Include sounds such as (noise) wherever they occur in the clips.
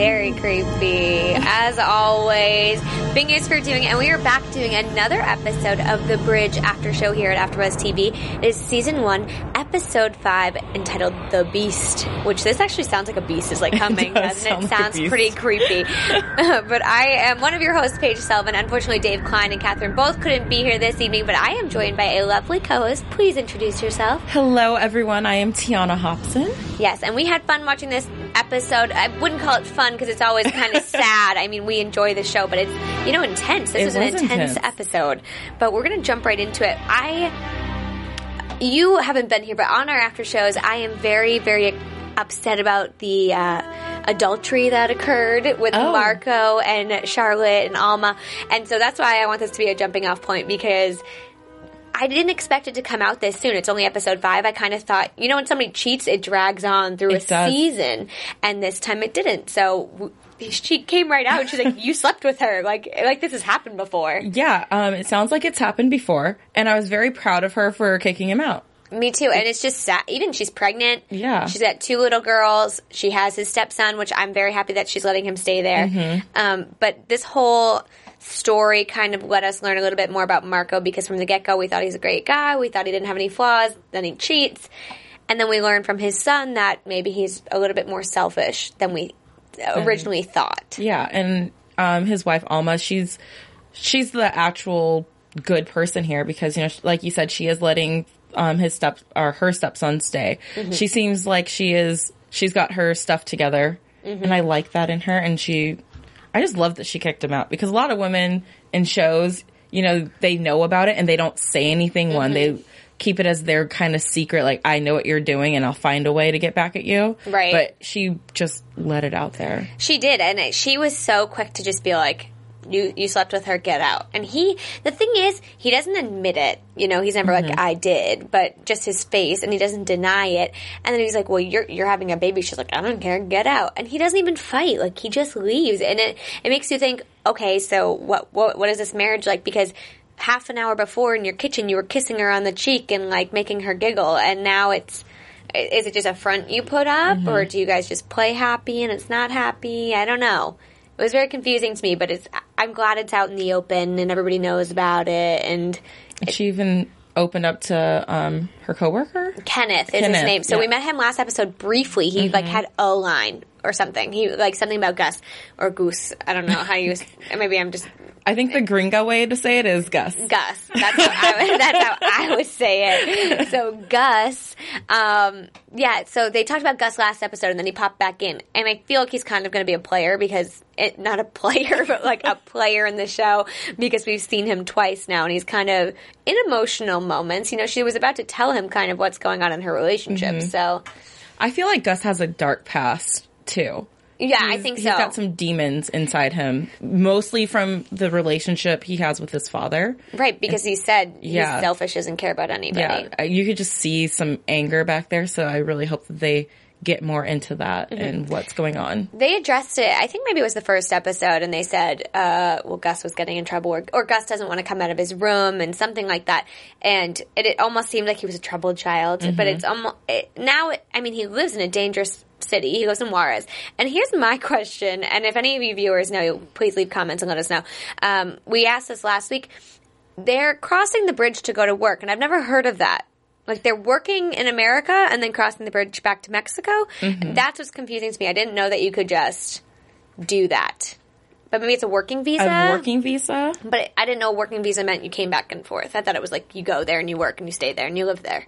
Very creepy. As always, Bing is for doing, it. and we are back doing another episode of The Bridge After Show here at AfterBuzz TV. It is season one, episode five, entitled The Beast, which this actually sounds like a beast is like (laughs) coming, does doesn't it? like Sounds pretty creepy. (laughs) but I am one of your hosts, Paige Sullivan. Unfortunately, Dave Klein and Catherine both couldn't be here this evening, but I am joined by a lovely co-host. Please introduce yourself. Hello, everyone. I am Tiana Hobson. Yes, and we had fun watching this episode. I wouldn't call it fun because it's always kind of (laughs) sad. I mean, we enjoy the show, but it's you know intense. This It was an intense, intense. episode. But we're gonna jump right into it. I, you haven't been here, but on our after shows, I am very, very upset about the. Uh, Adultery that occurred with Oh. Marco and Charlotte and Alma. And so that's why I want this to be a jumping off point because I didn't expect it to come out this soon. It's only episode five. I kind of thought, you know, when somebody cheats, it drags on through It a does. season, and this time it didn't. So she came right out. She's like, "You slept with her. Like, like this has happened before." Yeah, um, it sounds like it's happened before, and I was very proud of her for kicking him out. Me too. And it's just sad. Even she's pregnant. Yeah. She's got two little girls. She has his stepson, which I'm very happy that she's letting him stay there. Mm-hmm. Um, but this whole story kind of let us learn a little bit more about Marco because from the get go we thought he's a great guy. We thought he didn't have any flaws. Then he cheats. And then we learned from his son that maybe he's a little bit more selfish than we originally thought. Yeah, and um, his wife Alma, she's she's the actual good person here because you know, like you said, she is letting um, his step or her stepson stay. She seems like she is. She's got her stuff together, and I like that in her. And she, I just love that she kicked him out because a lot of women in shows, you know, they know about it and they don't say anything. One, they mm-hmm. keep it as their kind of secret, like I know what you're doing and I'll find a way to get back at you. Right. But she just let it out there. She did, and she was so quick to just be like, "You you slept with her, get out." And he, the thing is, he doesn't admit it. You know, he's never like, mm-hmm. "I did," but just his face, and he doesn't deny it. And then he's like, "Well, you're you're having a baby." She's like, "I don't care, get out." And he doesn't even fight; like he just leaves, and it it makes you think, okay, so what what what is this marriage like? Because half an hour before in your kitchen, you were kissing her on the cheek and like making her giggle, and now it's is it just a front you put up mm-hmm. or do you guys just play happy and it's not happy i don't know it was very confusing to me but it's i'm glad it's out in the open and everybody knows about it and She even opened up to um, her coworker. kenneth is his name so we yeah. Mm-hmm. met him last episode briefly he like had a line or something he like something about gus or goose i don't know how you (laughs) maybe i'm just I think the gringo way to say it is Gus. Gus. That's how I, would- that's how (laughs) I would say it. So Gus, um, yeah. So they talked about Gus last episode, and then he popped back in, and I feel like he's kind of going to be a player because it not a (laughs) player, but like a player in the show because we've seen him twice now, and he's kind of in emotional moments. You know, she was about to tell him kind of what's going on in her relationship. So I feel like Gus has a dark past too. yeah, I He's- think he's so. got some demons inside him, mostly from the relationship he has with his father. right, because he said Yeah. he's selfish, doesn't care about anybody. Yeah, you could just see some anger back there. So I really hope that they get more into that Mm-hmm. and what's going on. they addressed it. I think maybe it was the first episode, and they said, uh, "Well, Gus was getting in trouble, or, or Gus doesn't want to come out of his room, and something like that." And it, it almost seemed like he was a troubled child, but it's almost it, now. I mean, he lives in a dangerous city. He lives in Juarez. And here's my (laughs) question, and if any of you viewers know, please leave comments and let us know. Um, we asked this last week. They're crossing the bridge to go to work, and I've never heard of that. Like they're working in America and then crossing the bridge back to Mexico. Mm-hmm. That's what's confusing to me. I didn't know that you could just do that. But maybe it's a working visa. A working visa? But I didn't know working visa meant you came back and forth. I thought it was like you go there and you work and you stay there and you live there.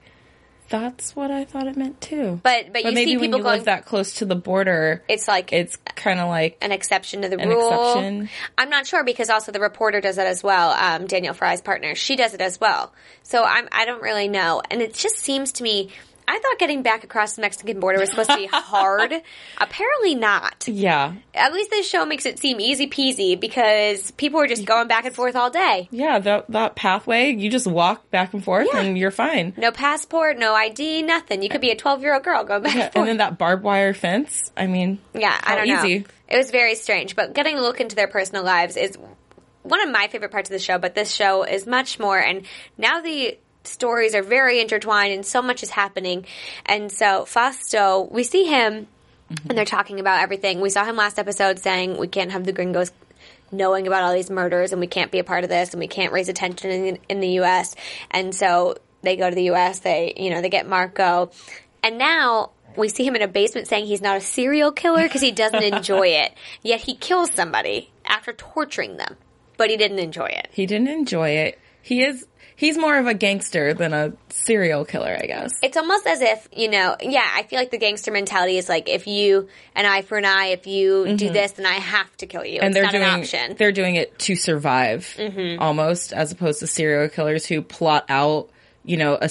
That's what I thought it meant too. But but, you maybe see when people you going. live that close to the border, it's like it's kind of like an exception to the An rule. exception. I'm not sure because also the reporter does it as well. Um, Daniel Frye's partner, she does it as well. So I'm I don't really know, and it just seems to me. I thought getting back across the Mexican border was supposed to be (laughs) hard. Apparently not. yeah, At least this show makes it seem easy peasy because people are just going back and forth all day. yeah. That that pathway, you just walk back and forth, Yeah. and you're fine. No passport, no ID, nothing. You could be a 12 year old girl going back Yeah, and forth. and then that barbed wire fence. I mean, Yeah, I don't easy. know. It was very strange, but getting a look into their personal lives is one of my favorite parts of the show. But this show is much more, and now the stories are very intertwined, and so much is happening. And so Fausto, we see him, mm-hmm. and they're talking about everything. We saw him last episode saying we can't have the gringos knowing about all these murders and we can't be a part of this and we can't raise attention in, in the US. And so they go to the US, they, you know, they get Marco. And now we see him in a basement saying he's not a serial killer because he doesn't enjoy it. (laughs) Yet he kills somebody after torturing them. But he didn't enjoy it. he didn't enjoy it. He is. He's more of a gangster than a serial killer, I guess. It's almost as if, you know, yeah, I feel like the gangster mentality is like if you, an eye for an eye, if you do this, then I have to kill you. Mm-hmm. and it's they're not doing an option. Mm-hmm. they're doing it to survive almost as opposed to serial killers who plot out you know a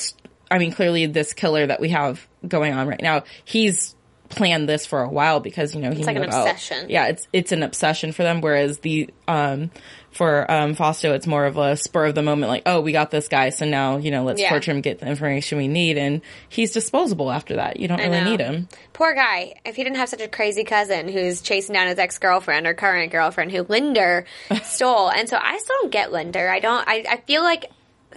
i mean clearly this killer that we have going on right now he's planned this for a while because you know he like an about- obsession. yeah it's it's an obsession for them whereas the um for um Fausto it's more of a spur of the moment like oh we got this guy so now you know let's Yeah. torture him get the information we need and he's disposable after that you don't really know. need him Poor guy. If he didn't have such a crazy cousin who's chasing down his ex girlfriend or current girlfriend who Linder (laughs) stole. And so I still don't get Linder. I don't, I, I feel like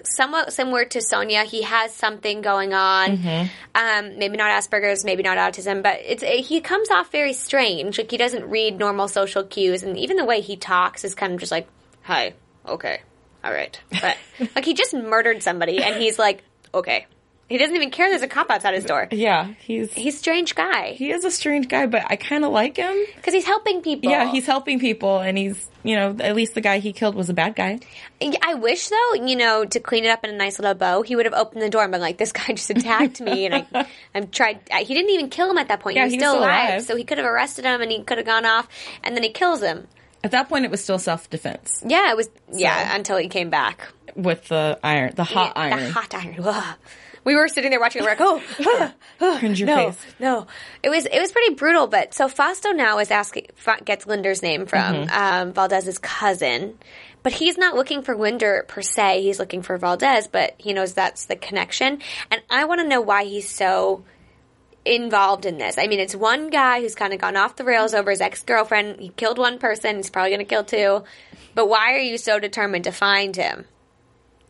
somewhat similar to Sonya. He has something going on. Mm-hmm. Um, maybe not Asperger's, maybe not autism, but it's, he comes off very strange. Like he doesn't read normal social cues. And even the way he talks is kind of just like, hi, okay, all right. But like he just murdered somebody and he's like, okay. He doesn't even care there's a cop outside his door. yeah he's He's a strange guy he is a strange guy but i kind of like him because he's helping people. Yeah, he's helping people, and he's you know at least the guy he killed was a bad guy. I wish though, you know, to clean it up in a nice little bow, he would have opened the door and been like, "This guy just attacked me," and I, (laughs) I'm tried. I, he didn't even kill him at that point. Yeah, he was he was still alive, alive. so he could have arrested him and he could have gone off, and then he kills him. At that point, it was still self defense Yeah, it was. Yeah, until he came back. with the iron, the hot Yeah, iron. The hot iron. Ugh. We were sitting there watching it. We're like, oh, ah, (laughs) ah, Cringe your no, face. no. It was it was pretty brutal. But so Fausto now is asking fa- gets Linder's name from Mm-hmm. um, Valdez's cousin, but he's not looking for Linder per se. He's looking for Valdez, but he knows that's the connection. And I want to know why he's so involved in this. I mean, it's one guy who's kind of gone off the rails over his ex girlfriend. He killed one person. He's probably going to kill two. But why are you so determined to find him?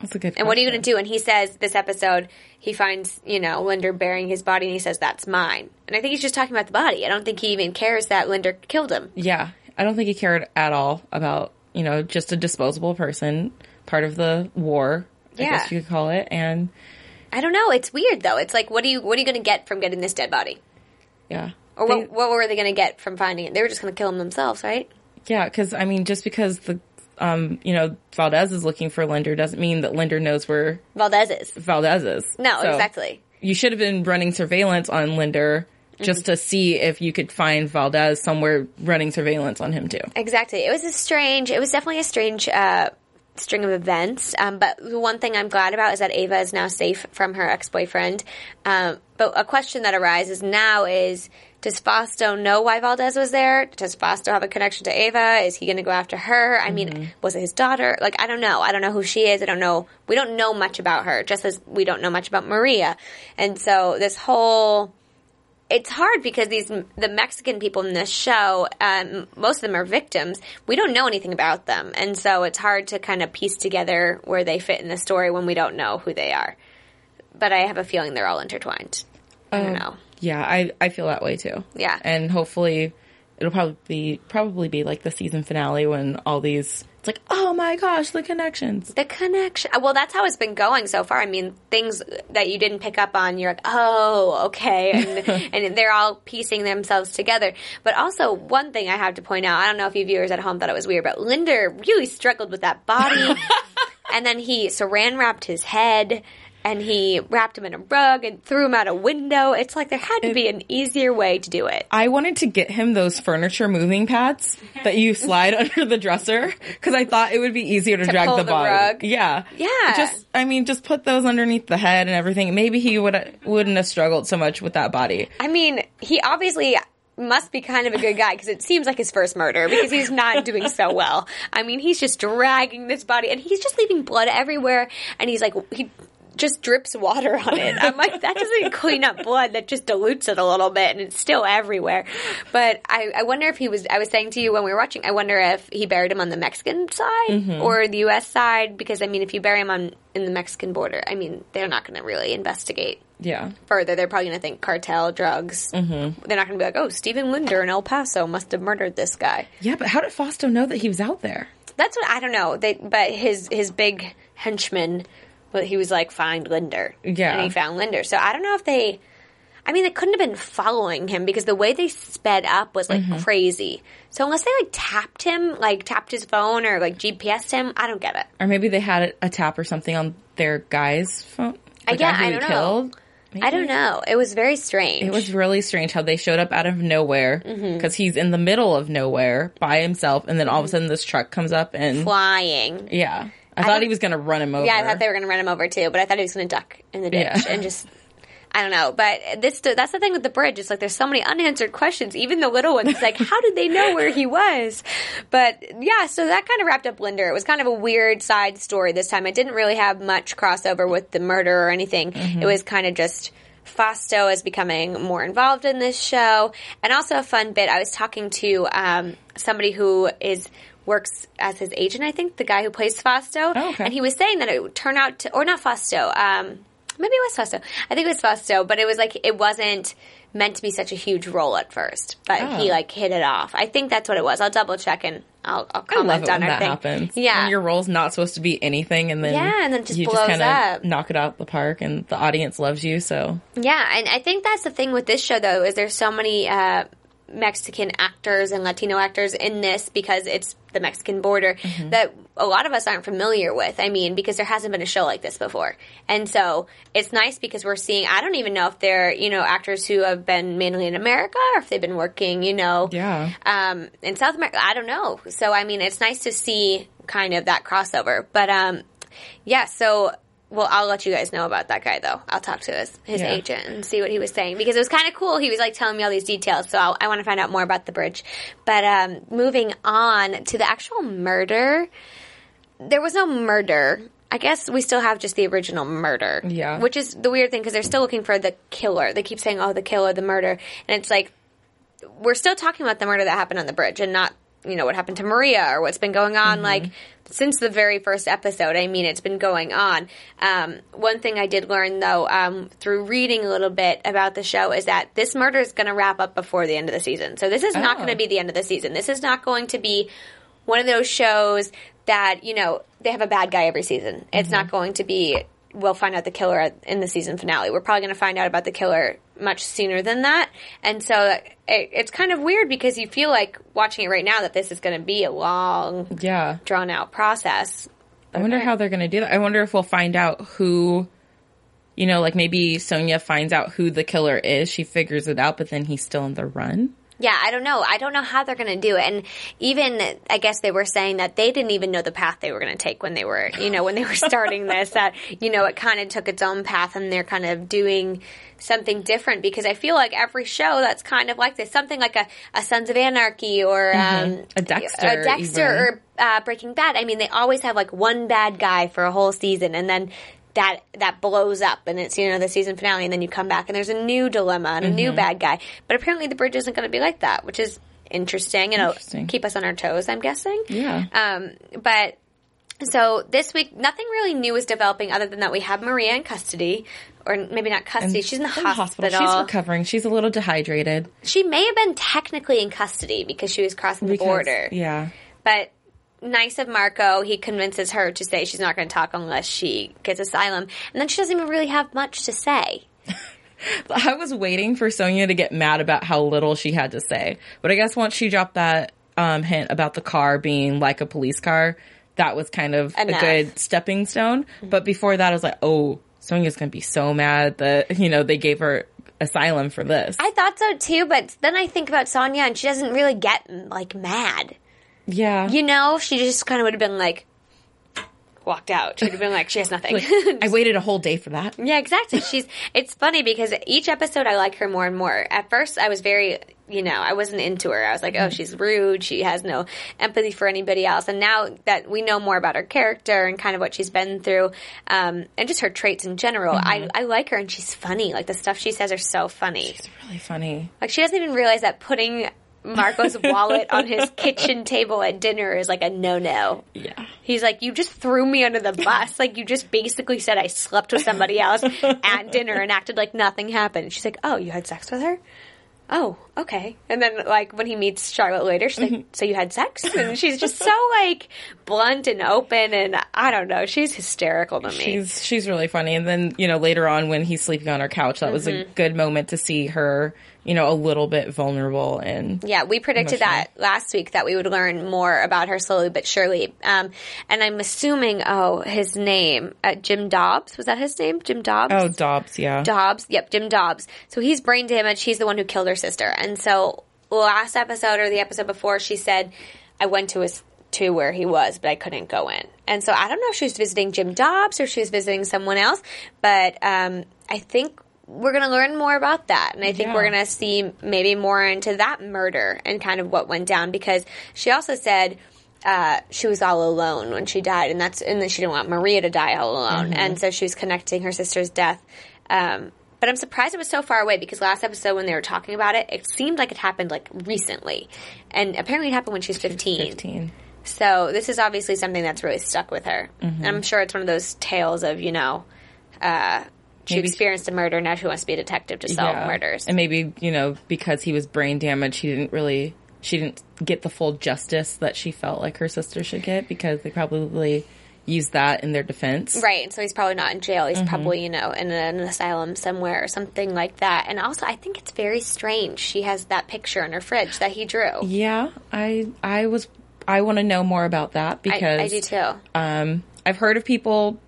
That's a good. And what are you going to do? And he says this episode, he finds, you know, Linder burying his body and he says, that's mine. And I think he's just talking about the body. I don't think he even cares that Linder killed him. Yeah, I don't think he cared at all about you know just a disposable person, part of the war. I Yeah. guess you could call it, and I don't know. It's weird though. It's like, what are you, what are you going to get from getting this dead body? yeah, Or They- what, what were they going to get from finding it? They were just going to kill him themselves, right? yeah, because I mean, just because the um you know Valdez is looking for Linder doesn't mean that Linder knows where Valdez is. Valdez is. No, So- exactly. you should have been running surveillance on Linder just to see if you could find Valdez somewhere running surveillance on him too. Exactly. It was a strange. It was definitely a strange uh, string of events. Um, but the one thing I'm glad about is that Ava is now safe from her ex boyfriend. Um, but a question that arises now is: Does Fausto know why Valdez was there? Does Fausto have a connection to Ava? Is he going to go after her? I mean, was it his daughter? Like, I don't know. I don't know who she is. I don't know. We don't know much about her, just as we don't know much about Maria. And so this whole it's hard because these the Mexican people in this show, um, most of them are victims. We don't know anything about them, and so it's hard to kind of piece together where they fit in the story when we don't know who they are. But I have a feeling they're all intertwined. I don't know. Yeah, I I feel that way too. Yeah. and hopefully it'll probably be probably be like the season finale when all these it's like oh my gosh the connections. The connection. Well, that's how it's been going so far. I mean, things that you didn't pick up on, you're like, oh, okay, and (laughs) and they're all piecing themselves together. But also, one thing I have to point out, I don't know if you viewers at home thought it was weird, but Linder really struggled with that body, (laughs) and then he saran wrapped his head. And he wrapped him in a rug and threw him out a window. It's like there had to be an easier way to do it. I wanted to get him those furniture moving pads that you slide (laughs) under the dresser because I thought it would be easier to, drag pull the the body. rug. Yeah, Yeah. Just, I mean, just put those underneath the head and everything. Maybe he would wouldn't have struggled so much with that body. I mean, he obviously must be kind of a good guy because it seems like his first murder because he's not doing so well. I mean, he's just dragging this body and he's just leaving blood everywhere and he's like, he just drips water on it. I'm like, that doesn't clean up blood. That just dilutes it a little bit and it's still everywhere. But I, I wonder if he was, I was saying to you when we were watching, I wonder if he buried him on the Mexican side or the U.S. side because I mean, if you bury him on, in the Mexican border, I mean, they're not going to really investigate Yeah, further, they're probably going to think cartel, drugs. Mm-hmm. They're not going to be like, oh, Steven Linder in El Paso must have murdered this guy. yeah. But how did Fausto know that he was out there? That's what I don't know. They, but his his big henchman, but he was like, find Linder. Yeah. and he found Linder. So I don't know if they. I mean, they couldn't have been following him because the way they sped up was like Mm-hmm. crazy. So unless they like tapped him, like tapped his phone or like GPSed him, I don't get it. Or maybe they had a tap or something on their guy's phone. The Uh, yeah, guy I don't know. killed. I don't know. It was very strange. It was really strange how they showed up out of nowhere Mm-hmm. because he's in the middle of nowhere by himself, and then all of a sudden this truck comes up and flying. yeah, I, thought he was gonna run him over. Yeah, I thought they were going to run him over too, but I thought he was going to duck in the ditch Yeah. and just. I don't know, but this that's the thing with the bridge. It's like there's so many unanswered questions, even the little ones. Like, how did they know where he was? But yeah, so that kind of wrapped up Linder. It was kind of a weird side story this time. It didn't really have much crossover with the murder or anything. It was kind of just Fausto is becoming more involved in this show, and also a fun bit. I was talking to um, somebody who is works as his agent. I think the guy who plays Fausto, Oh, okay. and he was saying that it would turn out to, or not Fausto. Um, maybe it was Fausto. I think it was Fausto, but it was like it wasn't meant to be such a huge role at first. But he Oh. like hit it off. I think that's what it was. I'll double check and I'll, I'll comment it on our that thing. happens. Yeah, when your role's not supposed to be anything, and then Yeah, and then just you blows kinda up. knock it out the park, and the audience loves you. So Yeah, and I think that's the thing with this show though is there's so many uh, Mexican actors and Latino actors in this because it's the Mexican border Mm-hmm. that a lot of us aren't familiar with. I mean, because there hasn't been a show like this before. And so it's nice because we're seeing I don't even know if they're, you know, actors who have been mainly in America or if they've been working, you know, Yeah. um, in South America. I don't know. So I mean, it's nice to see kind of that crossover. But um, yeah, so well, I'll let you guys know about that guy though. I'll talk to his his Yeah. agent and see what he was saying because it was kind of cool. He was like telling me all these details, so I'll, I want to find out more about the bridge. But um, moving on to the actual murder, there was no murder. I guess we still have just the original murder. Yeah. Which is the weird thing because they're still looking for the killer. They keep saying, "Oh, the killer, the murder," and it's like we're still talking about the murder that happened on the bridge and not you know what happened to Maria or what's been going on like since the very first episode. I mean, it's been going on. Um, one thing I did learn though um, through reading a little bit about the show is that this murder is going to wrap up before the end of the season. So this is not Oh. going to be the end of the season. This is not going to be one of those shows that you know they have a bad guy every season. It's not going to be. We'll find out the killer at- in the season finale. We're probably going to find out about the killer much sooner than that, and so it, it's kind of weird because you feel like watching it right now that this is going to be a long, yeah, drawn out process. I wonder how they're going to do that. I wonder if we'll find out who, you know, like maybe Sonya finds out who the killer is. She figures it out, but then he's still on the run. Yeah, I don't know. I don't know how they're going to do it. And even, I guess they were saying that they didn't even know the path they were going to take when they were, you know, when they were (laughs) starting this, that, you know, it kind of took its own path and they're kind of doing something different because I feel like every show that's kind of like this, something like a, a Sons of Anarchy or, um, A Dexter a Dexter even. or uh, Breaking Bad. I mean, they always have like one bad guy for a whole season and then that that blows up and it's you know the season finale and then you come back and there's a new dilemma and a new Mm-hmm. bad guy but apparently the bridge isn't going to be like that which is interesting and it'll Interesting. keep us on our toes i'm guessing Yeah. um but so this week nothing really new is developing other than that we have maria in custody or maybe not custody she's in the hospital, She's recovering. She's a little dehydrated. she may have been technically in custody because she was crossing the Because- border Yeah. but nice of Marco, he convinces her to say she's not going to talk unless she gets asylum. And then she doesn't even really have much to say. (laughs) I was waiting for Sonya to get mad about how little she had to say. But I guess once she dropped that um, hint about the car being like a police car, that was kind of Enough. a good stepping stone. But before that, I was like, oh, Sonya's going to be so mad that, (laughs) you know, they gave her asylum for this. I thought so too, but then I think about Sonya and she doesn't really get like mad. Yeah. You know, she just kind of would have been like walked out. She'd have been like she has nothing. Like, I waited a whole day for that. Yeah, exactly. She's. It's funny because each episode I like her more and more. At first, I was very, you know, I wasn't into her. I was like, oh, she's rude. She has no empathy for anybody else. And now that we know more about her character and kind of what she's been through, um, and just her traits in general, I, I like her and she's funny. Like the stuff she says are so funny. She's really funny. Like she doesn't even realize that putting Marco's wallet on his kitchen table at dinner is like a no no. Yeah. He's like, you just threw me under the bus. (laughs) Like you just basically said I slept with somebody else at dinner and acted like nothing happened. She's like, oh, you had sex with her? Oh, okay. And then like when he meets Charlotte later, she's like, mm-hmm. so you had sex? And she's just so like blunt and open and I don't know. She's hysterical to me. She's she's really funny. And then, you know, later on when he's sleeping on her couch, that was a mm-hmm. good moment to see her, you know, a little bit vulnerable and Yeah, we predicted that last week that we would learn more about her slowly but surely. Um, and I'm assuming, oh, his name, uh, Jim Dobbs, was that his name? Jim Dobbs? Oh, Dobbs, yeah. Dobbs. Yep, Jim Dobbs. So he's brain damaged. He's the one who killed her sister. And so last episode or the episode before, she said, I went to his to where he was, but I couldn't go in. And so I don't know if she was visiting Jim Dobbs or she was visiting someone else, but um, I think we're going to learn more about that. And I think Yeah. we're going to see maybe more into that murder and kind of what went down because she also said uh, she was all alone when she died, and that's and then she didn't want Maria to die all alone, and so she was connecting her sister's death. Um, but I'm surprised it was so far away because last episode when they were talking about it, it seemed like it happened like recently, and apparently it happened when she was 15. 15. So this is obviously something that's really stuck with her, and I'm sure it's one of those tales of you know. Uh, she Maybe- experienced a murder. Now she wants to be a detective to solve Yeah. murders. And maybe, you know, because he was brain damaged, he didn't really, she didn't get the full justice that she felt like her sister should get because they probably used that in their defense. Right, and so he's probably not in jail. Mm-hmm. He's probably, you know, in an asylum somewhere or something like that. And also, I think it's very strange. She has that picture in her fridge that he drew. Yeah, I, I was, I want to know more about that because I, I do too. um, I've heard of people,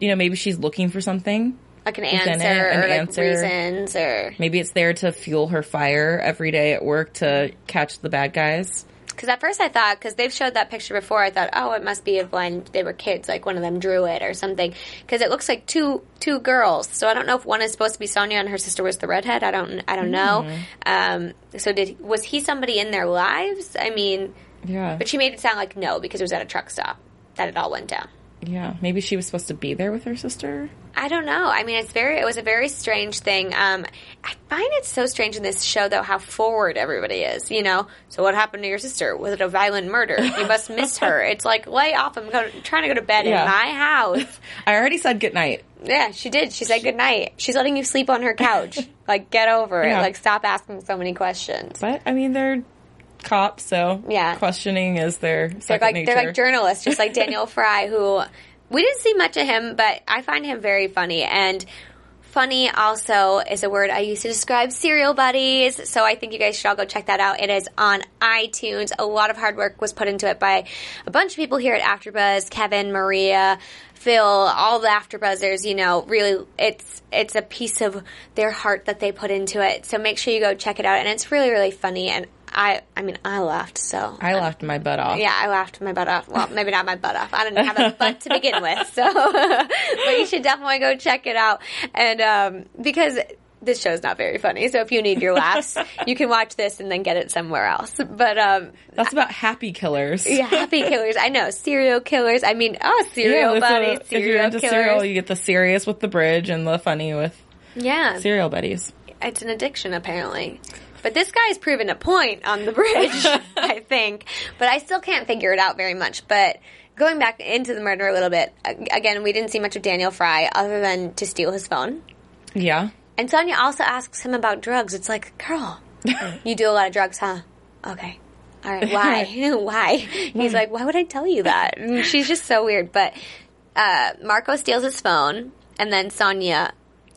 you know, maybe she's looking for something. Like an answer it, an or like answer. reasons or Maybe it's there to fuel her fire every day at work to catch the bad guys. because at first I thought because they've showed that picture before, I thought, oh, it must be of when they were kids, like one of them drew it or something. Because it looks like two two girls. So I don't know if one is supposed to be Sonya and her sister was the redhead. I don't I don't know. Um, so did was he somebody in their lives? I mean, Yeah. but she made it sound like no because it was at a truck stop that it all went down. Yeah. Maybe she was supposed to be there with her sister. I don't know. I mean, it's very. It was a very strange thing. Um, I find it so strange in this show, though, how forward everybody is. You know. So what happened to your sister? Was it a violent murder? You must miss her. (laughs) It's like lay off. I'm go- trying to go to bed Yeah. in my house. (laughs) I already said goodnight. Yeah, she did. She said good night. She's letting you sleep on her couch. (laughs) like, get over it. Like, stop asking so many questions. But I mean, they're cops, so Yeah. questioning is their They're like nature. they're like journalists, just like (laughs) Daniel Frye, who we didn't see much of him, but I find him very funny and. Funny also is a word I use to describe serial buddies, so I think you guys should all go check that out. It is on iTunes. A lot of hard work was put into it by a bunch of people here at AfterBuzz: Kevin, Maria, Phil, all the AfterBuzzers. You know, really, it's it's a piece of their heart that they put into it. So make sure you go check it out, and it's really really funny. And I, I mean, I laughed so. I laughed my butt off. Yeah, I laughed my butt off. Well, maybe not my butt off. I didn't have a butt to begin with, (laughs) so but you should definitely go check it out. And um, because this show's not very funny, so if you need your laughs, you can watch this and then get it somewhere else. But um, That's about happy killers. yeah, happy (laughs) killers. I know serial killers. I mean, oh, serial that's buddies, what- if you're serial into killers. serial, you get the serious with the bridge and the funny with yeah, serial buddies. it's an addiction apparently. But this guy's proven a point on the bridge, (laughs) I think. But I still can't figure it out very much. But going back into the murder a little bit, again, we didn't see much of Daniel Frye other than to steal his phone. Yeah. And Sonya also asks him about drugs. It's like, girl, (laughs) you do a lot of drugs, huh? Okay. All right. Why? (laughs) why? He's like, why would I tell you that? And she's just so weird. But uh, Marco steals his phone, and then Sonya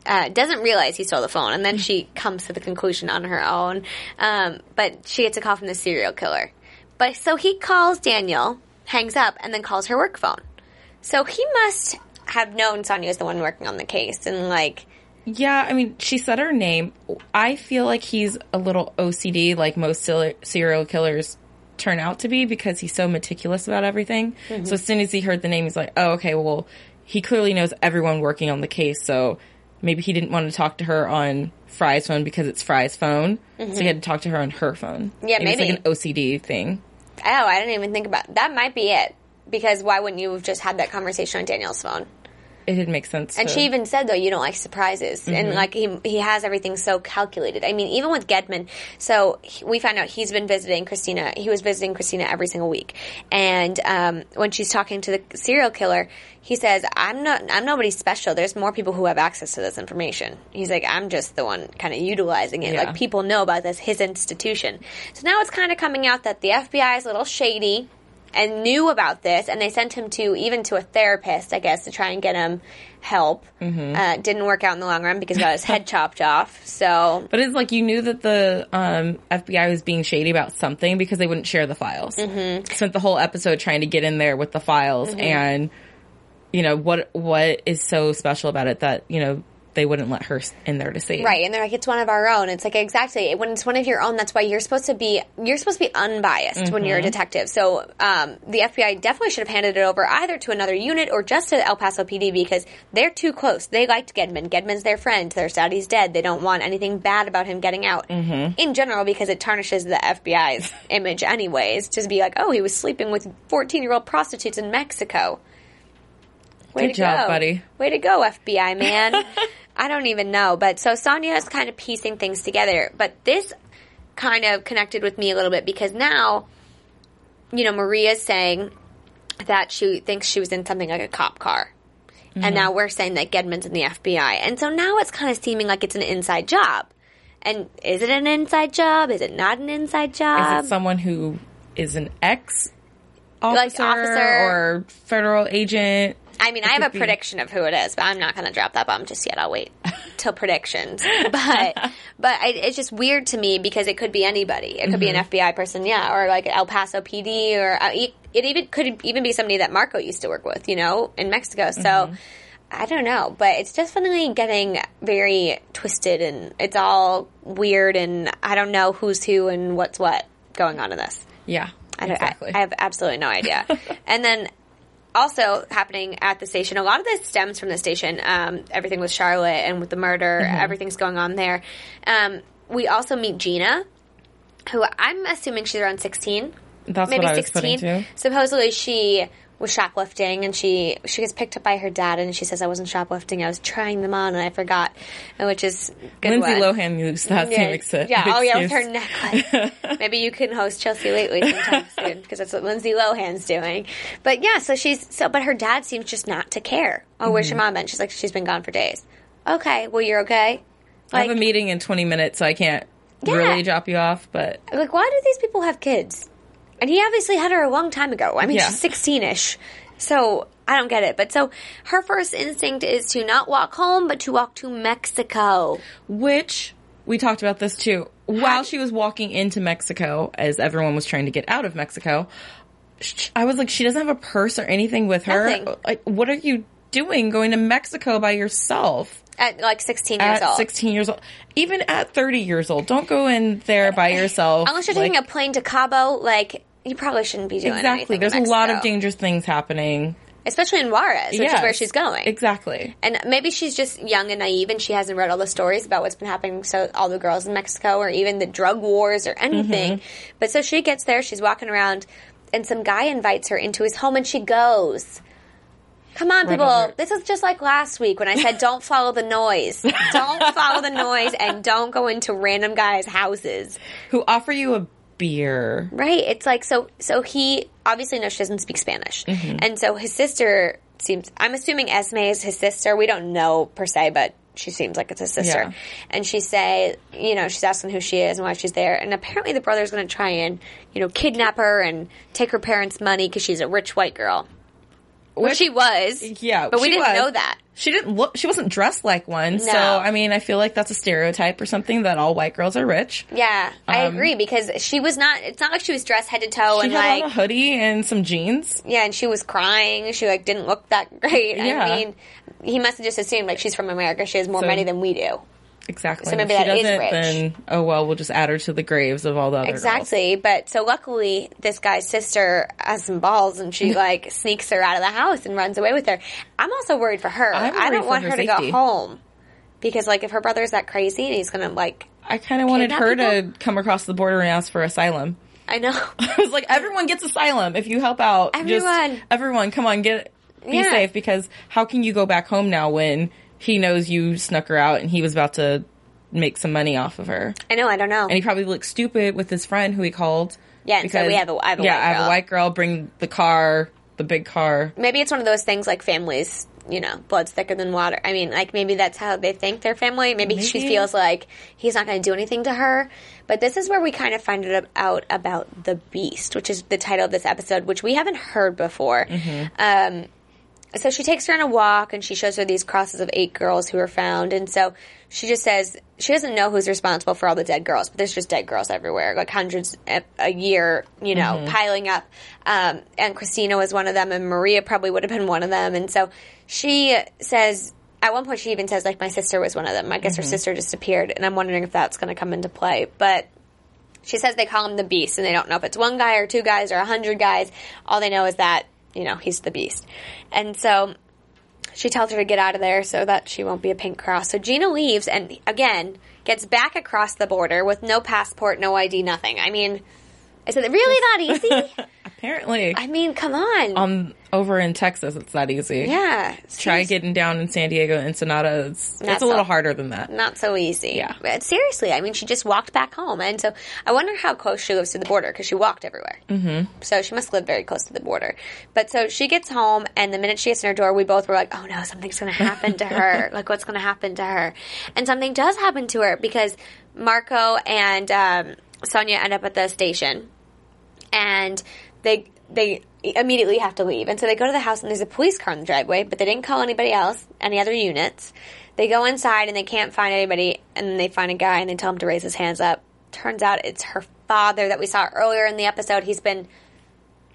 uh, doesn't realize he stole the phone, and then she comes to the conclusion on her own. Um, but she gets a call from the serial killer. But so he calls Daniel, hangs up, and then calls her work phone. So he must have known Sonya is the one working on the case, and like, Yeah, I mean, she said her name. I feel like he's a little OCD, like most serial killers turn out to be, because he's so meticulous about everything. So as soon as he heard the name, he's like, "Oh, okay. Well, he clearly knows everyone working on the case, so maybe he didn't want to talk to her on Frye's phone because it's Frye's phone, so he mm-hmm. had to talk to her on her phone. Yeah, Maybe it's like an OCD thing. oh, I didn't even think about that. Might be it because why wouldn't you have just had that conversation on Daniel's phone? It didn't make sense. And she even said though you don't like surprises, and Mm-hmm. like he he has everything so calculated. I mean, even with Gedman, so he- we found out he's been visiting Christina. He was visiting Christina every single week, and um, when she's talking to the serial killer, he says, "I'm not. I'm nobody special. There's more people who have access to this information." He's like, "I'm just the one kind of utilizing it. Yeah. Like people know about this, his institution." So now it's kind of coming out that the FBI is a little shady and knew about this, and they sent him to even to a therapist, I guess, to try and get him help. Mm-hmm. Uh, didn't work out in the long run because he got his head (laughs) chopped off. So But it's like you knew that the um, FBI was being shady about something because they wouldn't share the files. Mm-hmm. Spent the whole episode trying to get in there with the files, Mm-hmm. and you know what what is so special about it that you know they wouldn't let her in there to see. right, and they're like, it's one of our own. It's like exactly when it's one of your own. That's why you're supposed to be you're supposed to be unbiased when you're a detective. So um, the FBI definitely should have handed it over either to another unit or just to El Paso PD because they're too close. They liked Gedman. Gedman's their friend. They're sad he's dead. They don't want anything bad about him getting out in general because it tarnishes the FBI's (laughs) image anyways. To be like, oh, he was sleeping with 14 year old prostitutes in Mexico. Way Good to job, go. buddy. Way to go, FBI man. (laughs) I don't even know. But so Sonya is kind of piecing things together. But this kind of connected with me a little bit because now, you know, Maria's saying that she thinks she was in something like a cop car. Mm-hmm. And now we're saying that Gedman's in the FBI. And so now it's kind of seeming like it's an inside job. And is it an inside job? Is it not an inside job? Is it someone who is an ex Like officer, officer. or federal agent? I mean, I have a be. prediction of who it is, but I'm not going to drop that bomb just yet. I'll wait (laughs) till predictions. But (laughs) but I, it's just weird to me because it could be anybody. It could be Mm-hmm. an FBI person, yeah, or like El Paso PD, or uh, it it even could even be somebody that Marco used to work with, you know, in Mexico. So. Mm-hmm. I don't know, but it's definitely getting very twisted and it's all weird and I don't know who's who and what's what going on in this. Yeah, I, exactly. I, I have absolutely no idea. (laughs) and then also happening at the station, a lot of this stems from the station. Um, everything with Charlotte and with the murder, Mm-hmm. everything's going on there. Um, we also meet Gina, who I'm assuming she's around 16. That's maybe what I was 16. putting too. Supposedly she was shoplifting and she she gets picked up by her dad and she says I wasn't shoplifting I was trying them on and I forgot which is good Lindsay one. Lohan used that Yeah, same excuse. yeah. Oh, yeah, with her necklace. (laughs) Maybe you can host Chelsea lately sometime soon because that's what Lindsay Lohan's doing. But yeah, so she's so, but her dad seems just not to care. Oh, where's Mm-hmm. your mom? And she's like, she's been gone for days. Okay, well, you're okay. I have a meeting in 20 minutes, so I can't Yeah. really drop you off, but like, why do these people have kids? And he obviously had her a long time ago. I mean, Yeah. she's 16 ish. So I don't get it. But so her first instinct is to not walk home, but to walk to Mexico. which we talked about this too. While she was walking into Mexico, as everyone was trying to get out of Mexico, I was like, she doesn't have a purse or anything with her. Nothing. Like, what are you doing going to Mexico by yourself? At like 16 years At old. 16 years old, even at 30 years old, don't go in there by (laughs) yourself. Unless you're Like, taking a plane to Cabo, like, you probably shouldn't be doing that. exactly. There's a lot of dangerous things happening. especially in Juarez, which is where she's going. Exactly. And maybe she's just young and naive, and she hasn't read all the stories about what's been happening to all the girls in Mexico, or even the drug wars, or anything. Mm-hmm. But so she gets there, she's walking around, and some guy invites her into his home, and she goes. Come on, people. over. This is just like last week when I said don't follow the noise. (laughs) don't follow the noise and don't go into random guys' houses. Who offer you a beer? Right. It's like so. So he obviously knows she doesn't speak Spanish, mm-hmm. and so his sister seems. I'm assuming Esme is his sister. We don't know per se, but she seems like it's his sister. Yeah. And she say, you know, she's asking who she is and why she's there. And apparently the brother's going to try and you know kidnap her and take her parents' money because she's a rich white girl. Which she was. Yeah, but we didn't was. know that. She didn't look. She wasn't dressed like one. So I mean, I feel like that's a stereotype or something that all white girls are rich. Yeah, I agree because she was not. It's not like she was dressed head to toe Um, She and had like on a hoodie and some jeans. yeah, and she was crying. She like didn't look that (laughs) great. Yeah. I mean, he must have just assumed like she's from America. She has more So- money than we do. Exactly. So maybe if she that is doesn't, rich. then oh well, we'll just add her to the graves of all the other girls. Exactly. But so luckily, this guy's sister has some balls and she (laughs) like sneaks her out of the house and runs away with her. I'm also worried for her. I'm I don't want her her, to go home because like if her brother's that crazy and he's gonna like, I kind of wanted her to come across the border and ask for asylum. I know. (laughs) I was like, everyone gets asylum if you help out. Just- Everyone. everyone, come on, get be Yeah. safe because how can you go back home now when he knows you snuck her out and he was about to make some money off of her? I know. I don't know. And he probably looked stupid with his friend who he called. Yeah, and so we have a- I have a yeah, white I have a white girl. Bring the car, the big car. maybe it's one of those things like families. You know, blood's thicker than water. I mean, like maybe that's how they think their family. Maybe, she feels like he's not going to do anything to her. But this is where we kind of find it out about the beast, which is the title of this episode, which we haven't heard before. Um, so she takes her on a walk and she shows her these crosses of eight girls who were found. And so she just says she doesn't know who's responsible for all the dead girls, but there's just dead girls everywhere, like hundreds a, year, you know, piling up. Um, and Christina was one of them, and Maria probably would have been one of them. And so she says, at one point, she even says, like, my sister was one of them. I guess her sister just appeared, and I'm wondering if that's going to come into play. But she says they call him the beast and they don't know if it's one guy or two guys or a hundred guys. All they know is that, you know, he's the beast. And so she tells her to get out of there so that she won't be a pink cross. So Gina leaves and again gets back across the border with no passport, no ID, nothing. I mean, is it really that easy? (laughs) Apparently, I mean, come on. um, over in Texas, it's that easy. yeah. Try Seriously. getting down in San Diego. It's, Not it's a little harder than that. not so easy. Yeah. But seriously, I mean, she just walked back home, and so I wonder how close she lives to the border because she walked everywhere. Mm-hmm. So she must live very close to the border. But so she gets home, and the minute she gets in her door, we both were like, "Oh no, something's going to happen to her! (laughs) like, what's going to happen to her?" And something does happen to her because Marco and um, Sonya end up at the station, and they they immediately have to leave. And so they go to the house and there's a police car in the driveway, but they didn't call anybody else, any other units. They go inside and they can't find anybody, and then they find a guy and they tell him to raise his hands up. Turns out it's her father that we saw earlier in the episode. He's been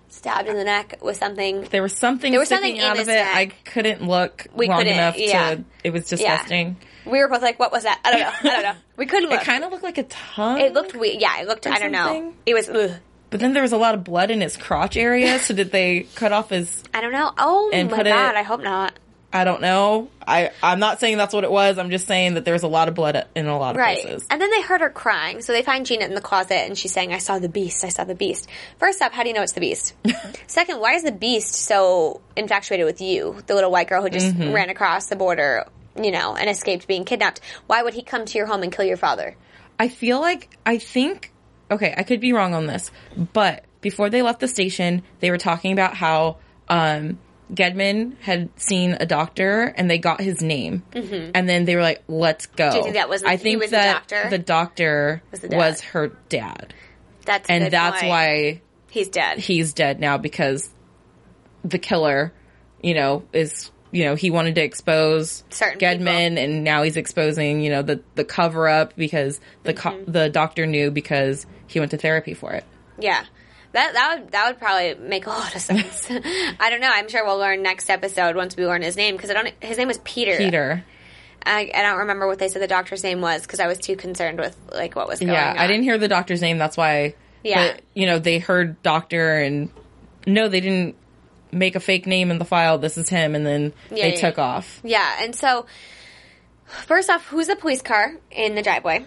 stabbed in the neck with something. There was something There was sticking something out of it. neck. I couldn't look We long couldn't, enough yeah. to. It was disgusting. We were both like, "What was that?" I don't know. I don't know. We couldn't (laughs) look. It kind of looked like a tongue. It looked weird. Yeah, it looked. I don't know. It was. Ugh. But then there was a lot of blood in his crotch area. (laughs) so did they cut off his? I don't know. Oh And my put it- god! I hope not. I don't know. I I'm not saying that's what it was. I'm just saying that there was a lot of blood in a lot of Right. places. And then they heard her crying. So they find Gina in the closet and she's saying, I saw the beast. I saw the beast. First up, how do you know it's the beast? (laughs) Second, why is the beast so infatuated with you, the little white girl who just Mm-hmm. ran across the border, you know, and escaped being kidnapped? Why would he come to your home and kill your father? I feel like I think okay, I could be wrong on this, but before they left the station, they were talking about how um Gedman had seen a doctor and they got his name, and then they were like, "Let's go." Mm-hmm. Do you think that was- I think was the that doctor? the doctor Was the dad. was her dad, That's and that's point. why he's dead. he's dead now because the killer, you know, is you know he wanted to expose Certain Gedman, and now he's exposing you know the the cover up because the Mm-hmm. the doctor knew because he went to therapy for it. Yeah. That that would that would probably make a lot of sense. (laughs) I don't know. I'm sure we'll learn next episode once we learn his name because I don't. His name was Peter. Peter, I, I don't remember what they said the doctor's name was because I was too concerned with like what was going yeah, on. I didn't hear the doctor's name. That's why. Yeah. but, you know they heard doctor and no, they didn't make a fake name in the file. This is him, and then Yeah, they yeah, took yeah. off. Yeah, and so first off, who's the police car in the driveway?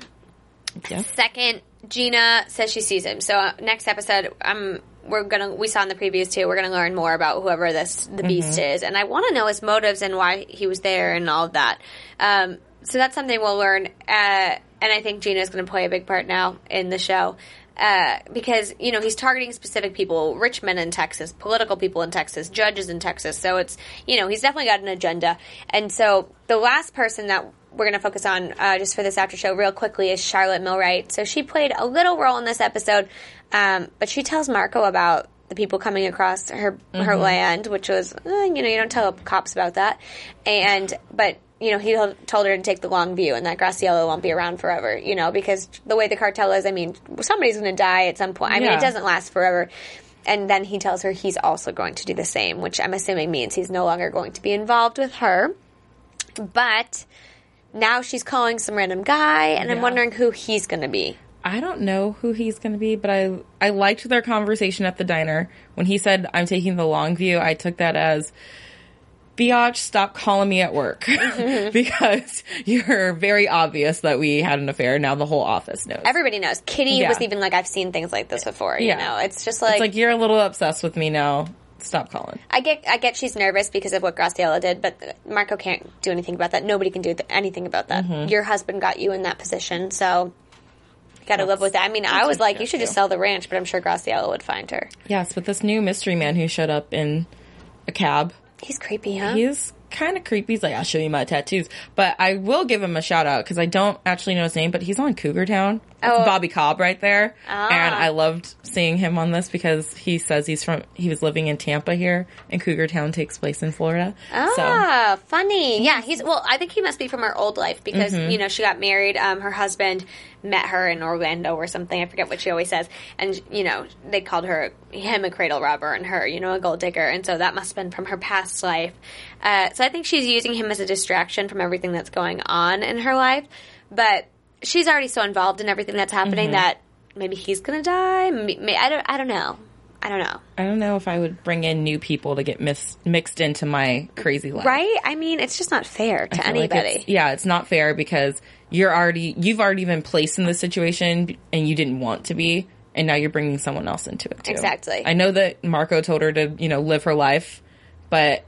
Yeah. Second, Gina says she sees him. So uh, next episode, um, we're gonna we saw in the previews too. We're gonna learn more about whoever this the beast is, and I want to know his motives and why he was there and all of that. Um, so that's something we'll learn, uh, and I think gina is gonna play a big part now in the show. Uh, because you know he's targeting specific people, rich men in Texas, political people in Texas, judges in Texas. So it's you know he's definitely got an agenda. And so the last person that we're going to focus on uh, just for this after show real quickly is Charlotte Millwright. So she played a little role in this episode, um, but she tells Marco about the people coming across her her land, which was eh, you know you don't tell cops about that, and but. You know, he told her to take the long view and that Graciela won't be around forever, you know, because the way the cartel is, I mean, somebody's going to die at some point. I mean, it doesn't last forever. And then he tells her he's also going to do the same, which I'm assuming means he's no longer going to be involved with her. But now she's calling some random guy, and I'm wondering who he's going to be. I don't know who he's going to be, but I I liked their conversation at the diner when he said I'm taking the long view. I took that as Biatch, stop calling me at work (laughs) (laughs) because you're very obvious that we had an affair. Now the whole office knows. Everybody knows. Kitty Yeah. was even like, I've seen things like this before. You know, it's just like, it's like you're a little obsessed with me now. Stop calling. I get, I get she's nervous because of what Graciela did, but Marco can't do anything about that. Nobody can do th- anything about that. Mm-hmm. Your husband got you in that position, so you got to live with that. I mean, I was like, you should just sell the ranch, but I'm sure Graciela would find her. Yes, but this new mystery man who showed up in a cab, He's creepy, huh? he's kind of creepy. He's like, I'll show you my tattoos. But I will give him a shout out because I don't actually know his name, but he's on Cougar Town. That's Oh. Bobby Cobb right there. Ah. And I loved seeing him on this because he says he's from, he was living in Tampa here and Cougar Town takes place in Florida. So Ah, funny. Yeah, he's well. I think he must be from her old life because Mm-hmm. you know she got married. Um, her husband met her in Orlando or something. I forget what she always says. And you know they called her him a cradle robber and her you know a gold digger. And so that must have been from her past life. Uh, so I think she's using him as a distraction from everything that's going on in her life. But she's already so involved in everything that's happening Mm-hmm. that maybe he's gonna die. Maybe, I don't. I don't know. I don't know. I don't know if I would bring in new people to get mis- mixed into my crazy life. Right? I mean, it's just not fair to feel like anybody. it's- yeah, it's not fair because you're already you've already been placed in this situation and you didn't want to be, and now you're bringing someone else into it too. Exactly. I know that Marco told her to you know live her life, but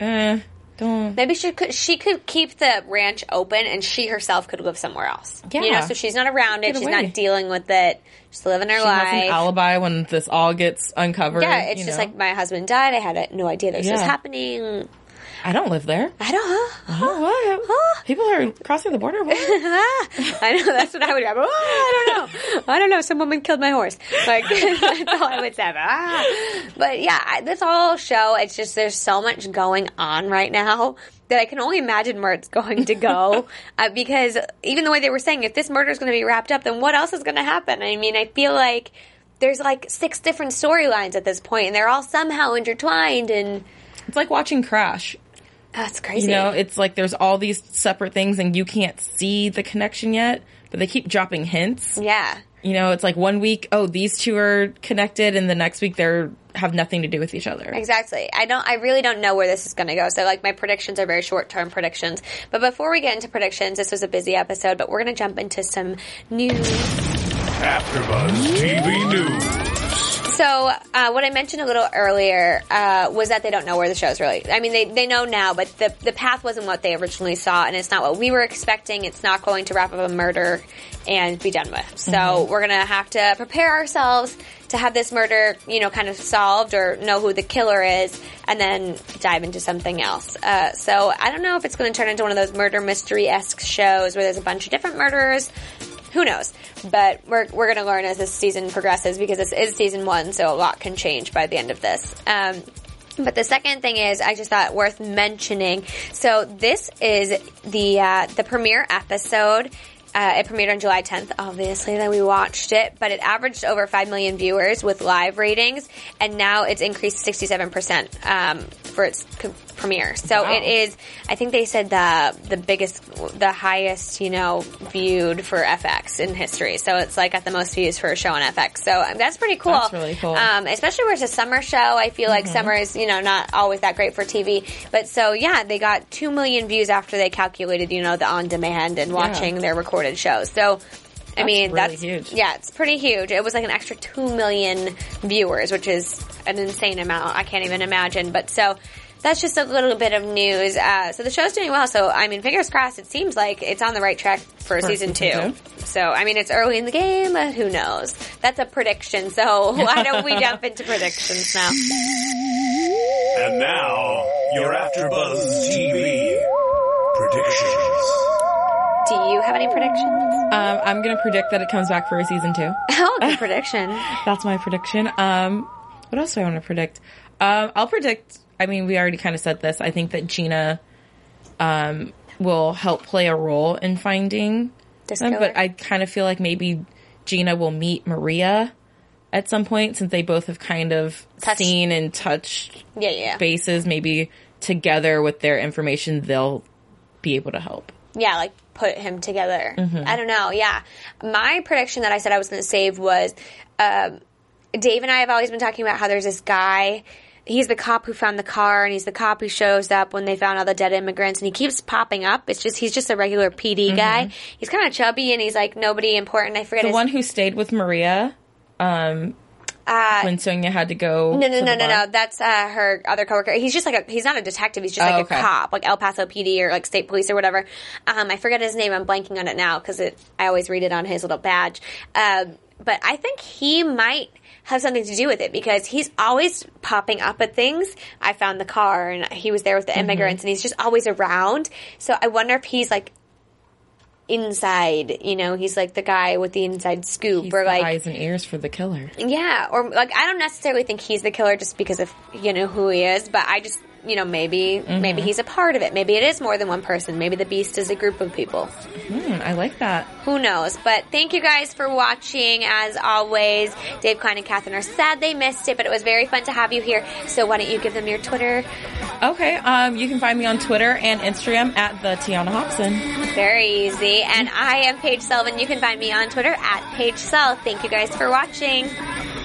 eh, don't. Maybe she could she could keep the ranch open and she herself could live somewhere else. Yeah. You know, so she's not around it, Get she's away. not dealing with it. She's living her She has an life. alibi when this all gets uncovered. yeah, it's just know? like my husband died. I had no idea this was happening. I don't live there. I don't. Huh? Oh, what? People are crossing the border. What? (laughs) I know that's what I would have. Oh, I don't know. I don't know. Some woman killed my horse. Like (laughs) that's all I would say. Ah. But yeah, I- this whole show. It's just there's so much going on right now that I can only imagine where it's going to go. (laughs) uh, because even the way they were saying, if this murder is going to be wrapped up, then what else is going to happen? I mean, I feel like there's like six different storylines at this point, and they're all somehow intertwined. And It's like watching Crash. That's crazy. You know, it's like there's all these separate things and you can't see the connection yet, but they keep dropping hints. yeah. You know, it's like one week, oh, these two are connected, and the next week they're have nothing to do with each other. Exactly. I don't. I really don't know where this is going to go. So, like, my predictions are very short term predictions. But before we get into predictions, this was a busy episode. But we're going to jump into some news. AfterBuzz TV News. So, uh, what I mentioned a little earlier uh, was that they don't know where the show's really. I mean, they they know now, but the the path wasn't what they originally saw, and it's not what we were expecting. It's not going to wrap up a murder and be done with. So, we're gonna have to prepare ourselves to have this murder, you know, kind of solved or know who the killer is, and then dive into something else. Uh, so, I don't know if it's going to turn into one of those murder mystery esque shows where there's a bunch of different murderers who knows? But we're we're gonna learn as this season progresses because this is season one, so a lot can change by the end of this. Um, but the second thing is, I just thought worth mentioning. So this is the uh, the premiere episode. Uh, it premiered on July 10th, obviously, that we watched it, but it averaged over 5 million viewers with live ratings, and now it's increased 67% um, for its co- premiere. So Wow. it is, I think they said the the biggest, the highest, you know, viewed for FX in history. So it's like got the most views for a show on FX. So um, that's pretty cool. That's really cool. Um, especially where it's a summer show. I feel like summer is, you know, not always that great for TV. But so yeah, they got two million views after they calculated, you know, the on demand and watching their recorded shows. So. I mean, really that's huge. yeah, it's pretty huge. It was like an extra two million viewers, which is an insane amount. I can't even imagine. But so that's just a little bit of news. Uh, so the show's doing well. So I mean, fingers crossed. It seems like it's on the right track for, season, season two. So I mean, it's early in the game, but who knows? That's a prediction. So (laughs) why don't we jump into predictions now? And now, your AfterBuzz TV predictions. Do you have any predictions? Um, I'm gonna predict that it comes back for a season two. (laughs) Oh, good (laughs) prediction. That's my prediction. Um, what else do I want to predict? Um, I'll predict. I mean, we already kind of said this. I think that Gina um, will help play a role in finding This them, but I kind of feel like maybe Gina will meet Maria at some point since they both have kind of Touched- seen and touched yeah, yeah, bases. Maybe together with their information, they'll be able to help. Yeah, like put him together. Mm-hmm. I don't know. Yeah, my prediction that I said I was going to save was um, Dave and I have always been talking about how there's this guy. He's the cop who found the car, and he's the cop who shows up when they found all the dead immigrants, and he keeps popping up. It's just he's just a regular PD guy. He's kind of chubby, and he's like nobody important. I forget Mm-hmm. The his one who stayed with Maria um, Uh, when Sonya had to go. No, no, no, no, no. That's uh, her other coworker. He's just like a. He's not a detective. He's just Oh, like okay. a cop, like El Paso PD or like state police or whatever. Um, I forget his name. I'm blanking on it now because it. I always read it on his little badge. Um, but I think he might have something to do with it because he's always popping up at things. I found the car and he was there with the Mm-hmm. immigrants and he's just always around. So I wonder if he's like inside. You know, he's like the guy with the inside scoop He's or like eyes and ears for the killer. yeah, or like I don't necessarily think he's the killer just because of you know who he is, but I just you know maybe maybe he's a part of it. Maybe it is more than one person. Maybe the beast is a group of people. Hmm, I like that. Who knows? But thank you guys for watching. As always, Dave Klein and Catherine are sad they missed it, but it was very fun to have you here. So why don't you give them your Twitter? Okay, um, you can find me on Twitter and Instagram at the Tiana Hobson. Very easy. And I am Paige Sullivan. You can find me on Twitter at Paige Sull. Thank you guys for watching.